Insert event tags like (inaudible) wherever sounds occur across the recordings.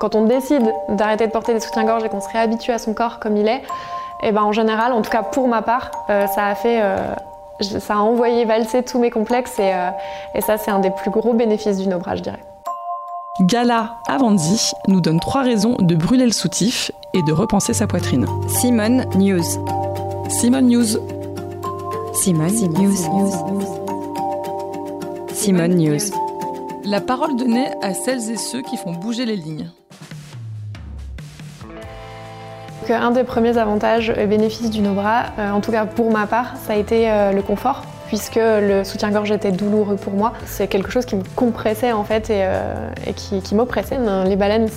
Quand on décide d'arrêter de porter des soutiens-gorge et qu'on se réhabitue à son corps comme il est, et ben en général, en tout cas pour ma part, euh, ça a fait, euh, ça a envoyé valser tous mes complexes et, euh, et ça c'est un des plus gros bénéfices du bras, je dirais. Gala Avandi nous donne trois raisons de brûler le soutif et de repenser sa poitrine. Simone News. Simone News. Simone, News. Simone News. La parole donnée à celles et ceux qui font bouger les lignes. Un des premiers avantages et bénéfices du Nobra, euh, en tout cas pour ma part, ça a été euh, le confort puisque le soutien-gorge était douloureux pour moi. C'est quelque chose qui me compressait en fait et, euh, qui, m'oppressait. Les baleines,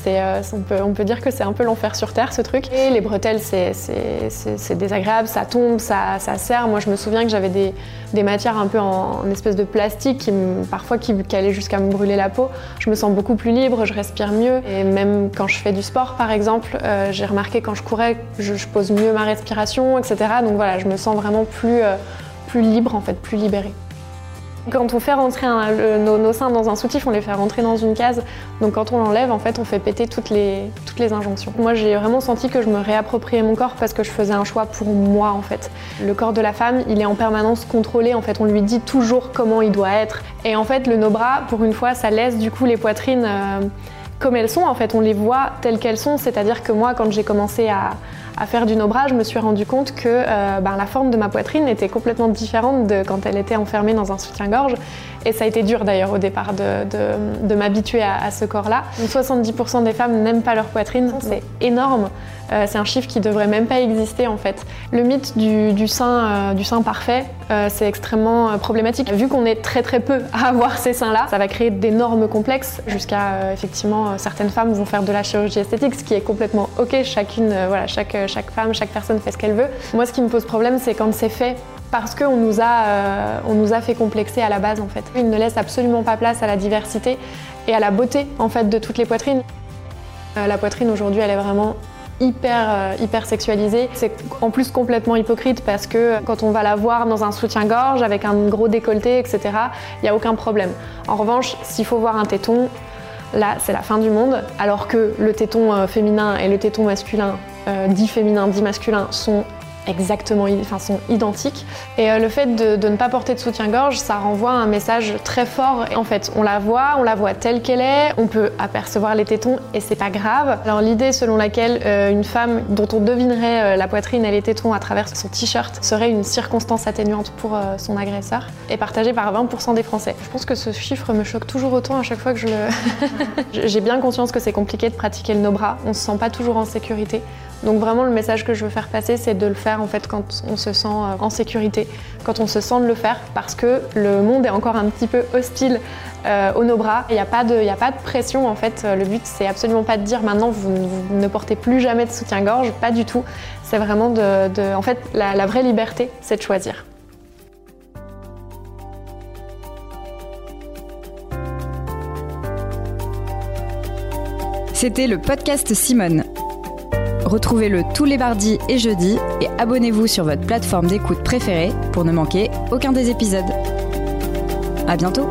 on, peut, on peut dire que c'est un peu l'enfer sur Terre ce truc. Et les bretelles, c'est désagréable, ça tombe, ça, serre. Moi je me souviens que j'avais des, matières un peu en, espèce de plastique qui parfois qui, allaient jusqu'à me brûler la peau. Je me sens beaucoup plus libre, je respire mieux. Et même quand je fais du sport par exemple, j'ai remarqué quand je courais, je, je, pose mieux ma respiration, etc. Donc voilà, je me sens vraiment plus plus libre en fait, plus libéré. Quand on fait rentrer nos, seins dans un soutif, on les fait rentrer dans une case. Donc quand on l'enlève, en fait, on fait péter toutes les, toutes les injonctions. Moi, j'ai vraiment senti que je me réappropriais mon corps parce que je faisais un choix pour moi, en fait. Le corps de la femme, il est en permanence contrôlé. En fait, on lui dit toujours comment il doit être. Et en fait, le no-bras, pour une fois, ça laisse du coup les poitrines euh, comme elles sont. En fait, on les voit telles qu'elles sont. C'est-à-dire que moi, quand j'ai commencé à à faire du no-bras, je me suis rendu compte que euh, ben, la forme de ma poitrine était complètement différente de quand elle était enfermée dans un soutien-gorge. Et ça a été dur d'ailleurs au départ de, m'habituer à, ce corps-là. 70% des femmes n'aiment pas leur poitrine, c'est énorme. Euh, c'est un chiffre qui devrait même pas exister en fait. Le mythe du, sein, euh, parfait, c'est extrêmement problématique. Vu qu'on est très très peu à avoir ces seins-là, ça va créer d'énormes complexes jusqu'à effectivement certaines femmes vont faire de la chirurgie esthétique, ce qui est complètement ok. Chacune, voilà, chaque femme, chaque personne fait ce qu'elle veut. Moi, ce qui me pose problème, c'est quand c'est fait parce qu'on nous, a, euh, nous a fait complexer à la base en fait. Il ne laisse absolument pas place à la diversité et à la beauté en fait de toutes les poitrines. Euh, la poitrine aujourd'hui elle est vraiment hyper, euh, hyper sexualisée. C'est en plus complètement hypocrite parce que quand on va la voir dans un soutien-gorge avec un gros décolleté, etc., il n'y a aucun problème. En revanche, s'il faut voir un téton, là c'est la fin du monde, alors que le téton féminin et le téton masculin euh, dit féminin, dit masculin sont exactement enfin, sont identiques. Et euh, le fait de, ne pas porter de soutien-gorge, ça renvoie un message très fort. En fait, on la voit, on la voit telle qu'elle est, on peut apercevoir les tétons et c'est pas grave. Alors l'idée selon laquelle euh, une femme dont on devinerait la poitrine et les tétons à travers son t-shirt serait une circonstance atténuante pour son agresseur est partagée par 20% des Français. Je pense que ce chiffre me choque toujours autant à chaque fois que je le... (laughs) J'ai bien conscience que c'est compliqué de pratiquer le no-bras, on se sent pas toujours en sécurité. Donc vraiment le message que je veux faire passer c'est de le faire en fait quand on se sent euh, en sécurité, quand on se sent de le faire parce que le monde est encore un petit peu hostile euh, au nos bras. Il n'y a, pas de, pression en fait. Le but c'est absolument pas de dire maintenant vous, ne portez plus jamais de soutien-gorge, pas du tout. C'est vraiment de, En fait la vraie liberté c'est de choisir. C'était le podcast Simone. Retrouvez-le tous les mardis et jeudis et abonnez-vous sur votre plateforme d'écoute préférée pour ne manquer aucun des épisodes. À bientôt!